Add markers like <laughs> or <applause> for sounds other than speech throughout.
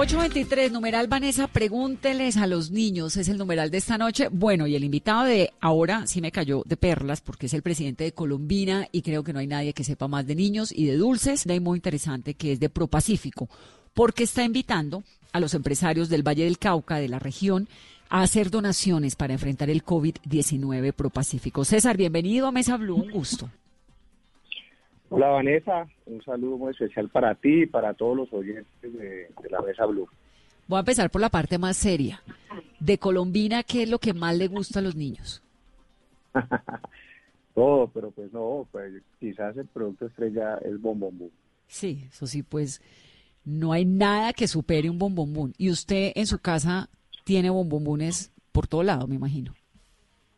823, numeral Vanessa, pregúnteles a los niños, es el numeral de esta noche. Bueno, y el invitado de ahora sí me cayó de perlas porque es el presidente de Colombina y creo que no hay nadie que sepa más de niños y de dulces. Hay muy interesante que es de Propacífico, porque está invitando a los empresarios del Valle del Cauca, de la región, a hacer donaciones para enfrentar el COVID-19 Propacífico. César, bienvenido a Mesa Blue, un gusto. Hola Vanessa, un saludo muy especial para ti y para todos los oyentes de, la Mesa Blue. Voy a empezar por la parte más seria. De Colombina, ¿qué es lo que más le gusta a los niños? <laughs> Todo, pero pues no, pues quizás el producto estrella es bombombú. Sí, eso sí, pues no hay nada que supere un bombombún. Y usted en su casa tiene bombombunes por todo lado, me imagino.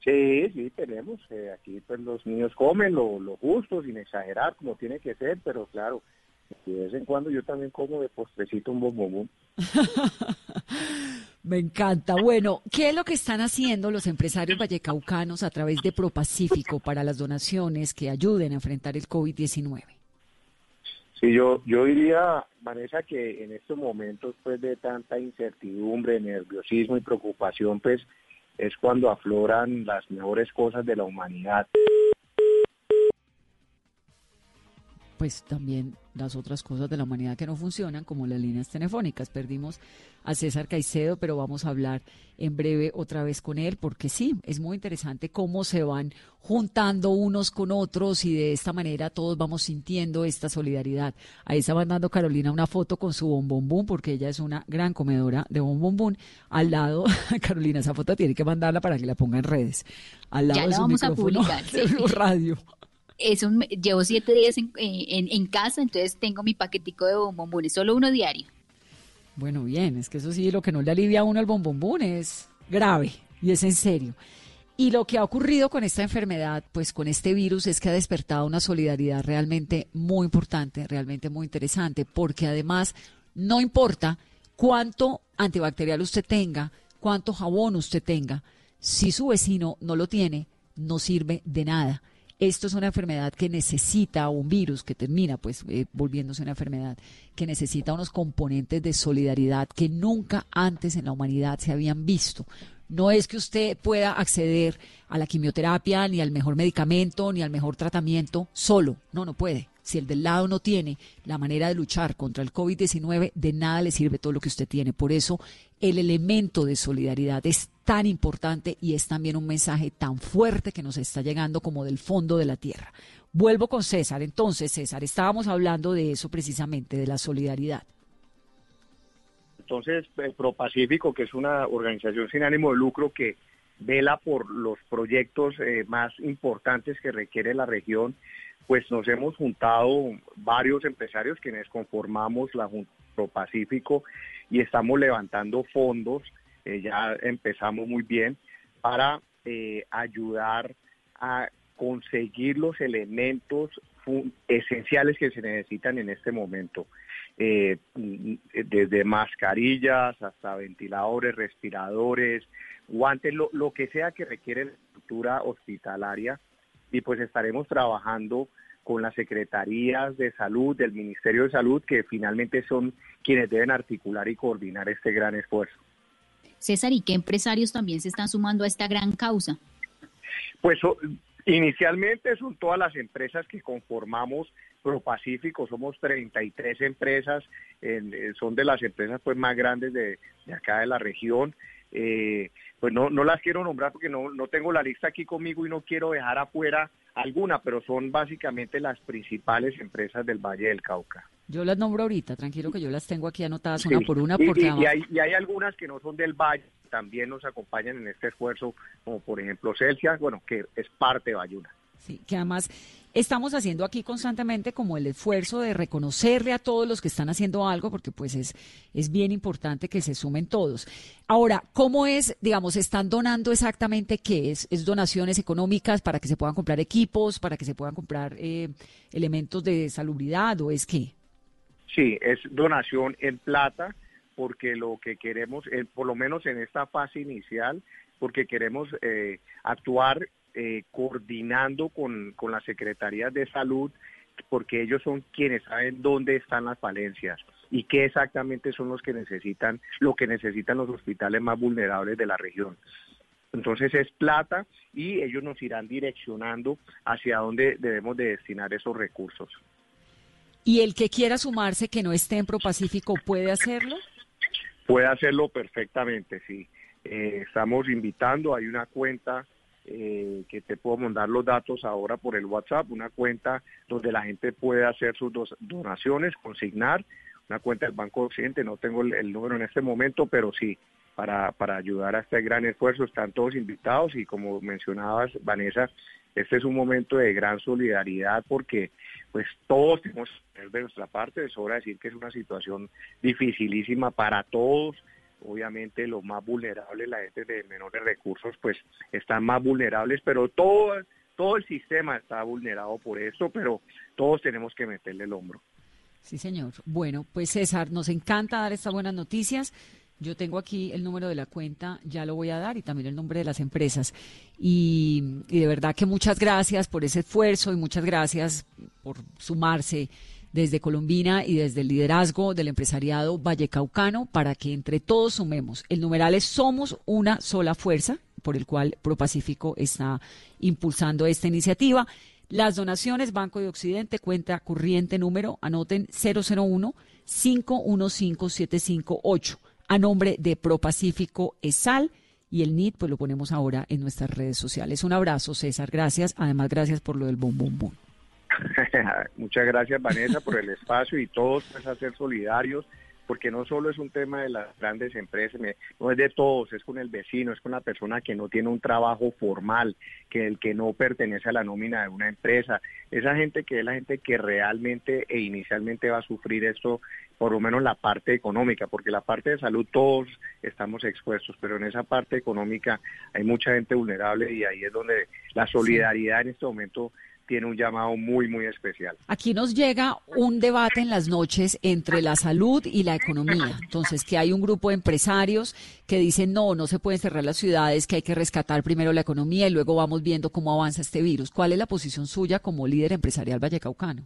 Sí, sí, tenemos. Eh, aquí pues los niños comen lo, justo, sin exagerar, como tiene que ser, pero claro, de vez en cuando yo también como de postrecito un bombón. <laughs> Me encanta. Bueno, ¿qué es lo que están haciendo los empresarios vallecaucanos a través de ProPacífico para las donaciones que ayuden a enfrentar el COVID-19? Sí, yo, yo diría, Vanessa, que en estos momentos pues de tanta incertidumbre, nerviosismo y preocupación, pues es cuando afloran las mejores cosas de la humanidad. Pues también las otras cosas de la humanidad que no funcionan, como las líneas telefónicas. Perdimos a César Caicedo, pero vamos a hablar en breve otra vez con él, porque sí, es muy interesante cómo se van juntando unos con otros y de esta manera todos vamos sintiendo esta solidaridad. Ahí está mandando Carolina una foto con su bombombún, porque ella es una gran comedora de bombombún. Al lado, <laughs> Carolina, esa foto tiene que mandarla para que la ponga en redes. Al lado de su vamos a publicar, <laughs> radio llevo siete días en, casa, entonces tengo mi paquetico de bombombones, solo uno diario. Bueno, bien, es que eso sí, lo que no le alivia a uno el bombombón es grave y es en serio. Y lo que ha ocurrido con esta enfermedad, pues con este virus, es que ha despertado una solidaridad realmente muy importante, realmente muy interesante, porque además no importa cuánto antibacterial usted tenga, cuánto jabón usted tenga, si su vecino no lo tiene, no sirve de nada esto es una enfermedad que necesita un virus que termina pues eh, volviéndose una enfermedad que necesita unos componentes de solidaridad que nunca antes en la humanidad se habían visto. No es que usted pueda acceder a la quimioterapia, ni al mejor medicamento, ni al mejor tratamiento solo. No, no puede. Si el del lado no tiene la manera de luchar contra el COVID-19, de nada le sirve todo lo que usted tiene. Por eso el elemento de solidaridad es tan importante y es también un mensaje tan fuerte que nos está llegando como del fondo de la tierra. Vuelvo con César. Entonces, César, estábamos hablando de eso precisamente, de la solidaridad. Entonces, eh, ProPacífico, que es una organización sin ánimo de lucro que vela por los proyectos eh, más importantes que requiere la región, pues nos hemos juntado varios empresarios quienes conformamos la ProPacífico y estamos levantando fondos, eh, ya empezamos muy bien, para eh, ayudar a conseguir los elementos esenciales que se necesitan en este momento, eh, desde mascarillas hasta ventiladores, respiradores, guantes, lo que sea que requiere la estructura hospitalaria y pues estaremos trabajando con las secretarías de salud, del Ministerio de Salud, que finalmente son quienes deben articular y coordinar este gran esfuerzo. César, ¿y qué empresarios también se están sumando a esta gran causa? Pues inicialmente son todas las empresas que conformamos ProPacífico, somos 33 empresas, eh, son de las empresas pues más grandes de, de acá de la región. Eh, pues no, no las quiero nombrar porque no, no tengo la lista aquí conmigo y no quiero dejar afuera alguna, pero son básicamente las principales empresas del Valle del Cauca. Yo las nombro ahorita, tranquilo que yo las tengo aquí anotadas una por una. Porque y, hay, y, hay, algunas que no son del Valle, también nos acompañan en este esfuerzo, como por ejemplo Celsius, bueno, que es parte de Bayuna. Sí, que además estamos haciendo aquí constantemente como el esfuerzo de reconocerle a todos los que están haciendo algo, porque pues es, es bien importante que se sumen todos. Ahora, ¿cómo es, digamos, están donando exactamente qué es? ¿Es donaciones económicas para que se puedan comprar equipos, para que se puedan comprar eh, elementos de salubridad o es qué? Sí, es donación en plata, porque lo que queremos, eh, por lo menos en esta fase inicial, porque queremos eh, actuar eh, coordinando con, las secretarías de salud, porque ellos son quienes saben dónde están las falencias. y qué exactamente son los que necesitan, lo que necesitan los hospitales más vulnerables de la región. Entonces es plata y ellos nos irán direccionando hacia dónde debemos de destinar esos recursos. ¿Y el que quiera sumarse que no esté en ProPacífico puede hacerlo? Puede hacerlo perfectamente, sí. Eh, estamos invitando, hay una cuenta eh, que te puedo mandar los datos ahora por el WhatsApp, una cuenta donde la gente puede hacer sus donaciones, consignar, una cuenta del Banco Occidente, no tengo el, número en este momento, pero sí, para, para ayudar a este gran esfuerzo están todos invitados y como mencionabas, Vanessa, este es un momento de gran solidaridad porque pues todos tenemos que de nuestra parte, es hora de decir que es una situación dificilísima para todos, obviamente los más vulnerables, la gente de menores recursos, pues están más vulnerables, pero todo, todo el sistema está vulnerado por esto, pero todos tenemos que meterle el hombro. Sí, señor. Bueno, pues César, nos encanta dar estas buenas noticias. Yo tengo aquí el número de la cuenta, ya lo voy a dar, y también el nombre de las empresas. Y, y de verdad que muchas gracias por ese esfuerzo y muchas gracias por sumarse desde Colombina y desde el liderazgo del empresariado vallecaucano para que entre todos sumemos. El numeral es Somos una sola fuerza, por el cual ProPacífico está impulsando esta iniciativa. Las donaciones, Banco de Occidente, cuenta corriente número, anoten 001 515 a nombre de ProPacífico ESAL y el NIT, pues lo ponemos ahora en nuestras redes sociales. Un abrazo, César, gracias. Además, gracias por lo del bom, bom, bom. Muchas gracias Vanessa por el espacio y todos pues a ser solidarios porque no solo es un tema de las grandes empresas, no es de todos, es con el vecino, es con la persona que no tiene un trabajo formal, que el que no pertenece a la nómina de una empresa, esa gente que es la gente que realmente e inicialmente va a sufrir esto, por lo menos la parte económica, porque la parte de salud todos estamos expuestos, pero en esa parte económica hay mucha gente vulnerable y ahí es donde la solidaridad en este momento tiene un llamado muy, muy especial. Aquí nos llega un debate en las noches entre la salud y la economía. Entonces, que hay un grupo de empresarios que dicen, no, no se pueden cerrar las ciudades, que hay que rescatar primero la economía y luego vamos viendo cómo avanza este virus. ¿Cuál es la posición suya como líder empresarial vallecaucano?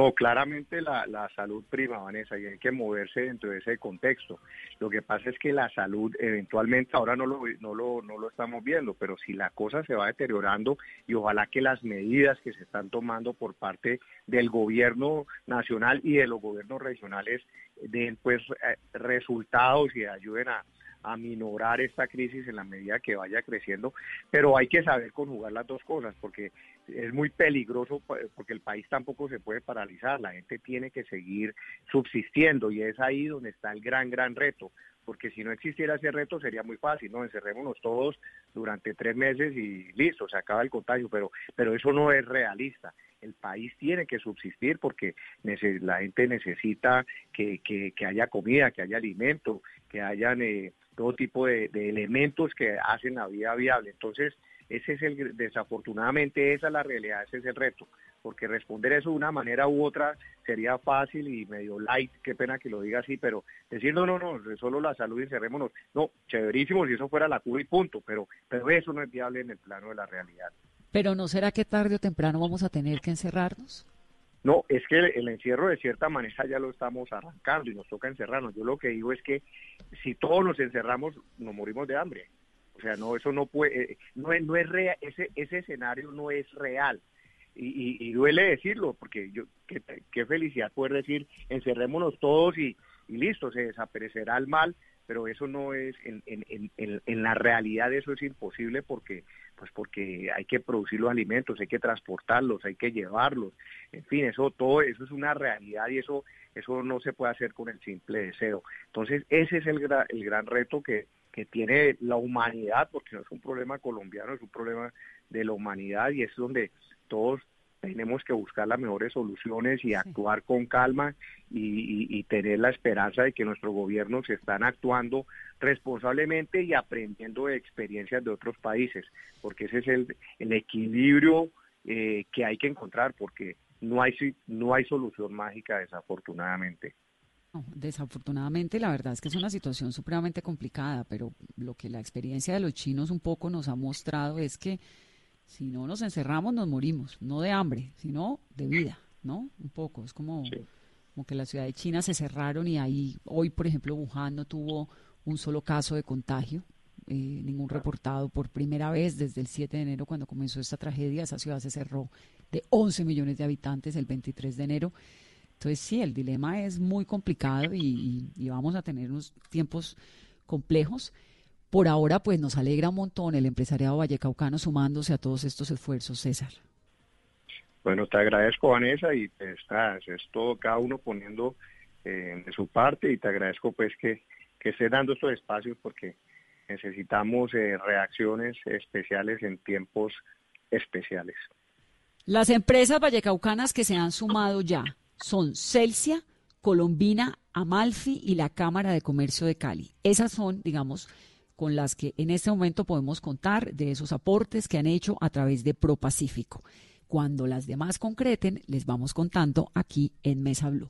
No, claramente la, la, salud prima, Vanessa, y hay que moverse dentro de ese contexto. Lo que pasa es que la salud eventualmente, ahora no lo, no, lo, no lo estamos viendo, pero si la cosa se va deteriorando y ojalá que las medidas que se están tomando por parte del gobierno nacional y de los gobiernos regionales den pues eh, resultados y ayuden a, a minorar esta crisis en la medida que vaya creciendo, pero hay que saber conjugar las dos cosas porque es muy peligroso porque el país tampoco se puede paralizar, la gente tiene que seguir subsistiendo y es ahí donde está el gran, gran reto, porque si no existiera ese reto sería muy fácil, ¿no? Encerrémonos todos durante tres meses y listo, se acaba el contagio, pero, pero eso no es realista. El país tiene que subsistir porque la gente necesita que, que, que haya comida, que haya alimento, que hayan eh, todo tipo de, elementos que hacen la vida viable. Entonces, ese es el, desafortunadamente esa es la realidad, ese es el reto, porque responder eso de una manera u otra sería fácil y medio light, qué pena que lo diga así, pero decir no, no, no, solo la salud y encerrémonos, no, chéverísimo si eso fuera la cura y punto, pero, pero eso no es viable en el plano de la realidad. Pero ¿no será que tarde o temprano vamos a tener que encerrarnos? No, es que el, encierro de cierta manera ya lo estamos arrancando y nos toca encerrarnos. Yo lo que digo es que si todos nos encerramos, nos morimos de hambre. O sea, no, eso no puede, eh, no es, no es real, ese, ese escenario no es real. Y, duele decirlo, porque yo, qué, qué, felicidad poder decir, encerrémonos todos y, y listo, se desaparecerá el mal, pero eso no es, en, en, en, en la realidad eso es imposible porque pues porque hay que producir los alimentos, hay que transportarlos, hay que llevarlos, en fin, eso todo eso es una realidad y eso eso no se puede hacer con el simple deseo. Entonces, ese es el, el gran reto que, que tiene la humanidad, porque no es un problema colombiano, es un problema de la humanidad y es donde todos tenemos que buscar las mejores soluciones y actuar con calma y, tener la esperanza de que nuestros gobiernos están actuando responsablemente y aprendiendo de experiencias de otros países, porque ese es el, el equilibrio eh, que hay que encontrar, porque no hay, no hay solución mágica desafortunadamente. desafortunadamente, la verdad es que es una situación supremamente complicada, pero lo que la experiencia de los chinos un poco nos ha mostrado es que si no nos encerramos, nos morimos, no de hambre, sino de vida, ¿no? Un poco, es como como que la ciudad de China se cerraron y ahí hoy, por ejemplo, Wuhan no tuvo un solo caso de contagio, eh, ningún reportado por primera vez desde el 7 de enero cuando comenzó esta tragedia. Esa ciudad se cerró de 11 millones de habitantes el 23 de enero. Entonces sí, el dilema es muy complicado y, y vamos a tener unos tiempos complejos. Por ahora, pues nos alegra un montón el empresariado vallecaucano sumándose a todos estos esfuerzos, César. Bueno, te agradezco, Vanessa, y estás, es todo cada uno poniendo eh, de su parte y te agradezco pues que, que estés dando estos espacios porque necesitamos eh, reacciones especiales en tiempos especiales. Las empresas vallecaucanas que se han sumado ya son Celsia, Colombina, Amalfi y la Cámara de Comercio de Cali. Esas son, digamos, con las que en este momento podemos contar de esos aportes que han hecho a través de ProPacífico. Cuando las demás concreten, les vamos contando aquí en Mesa Blue.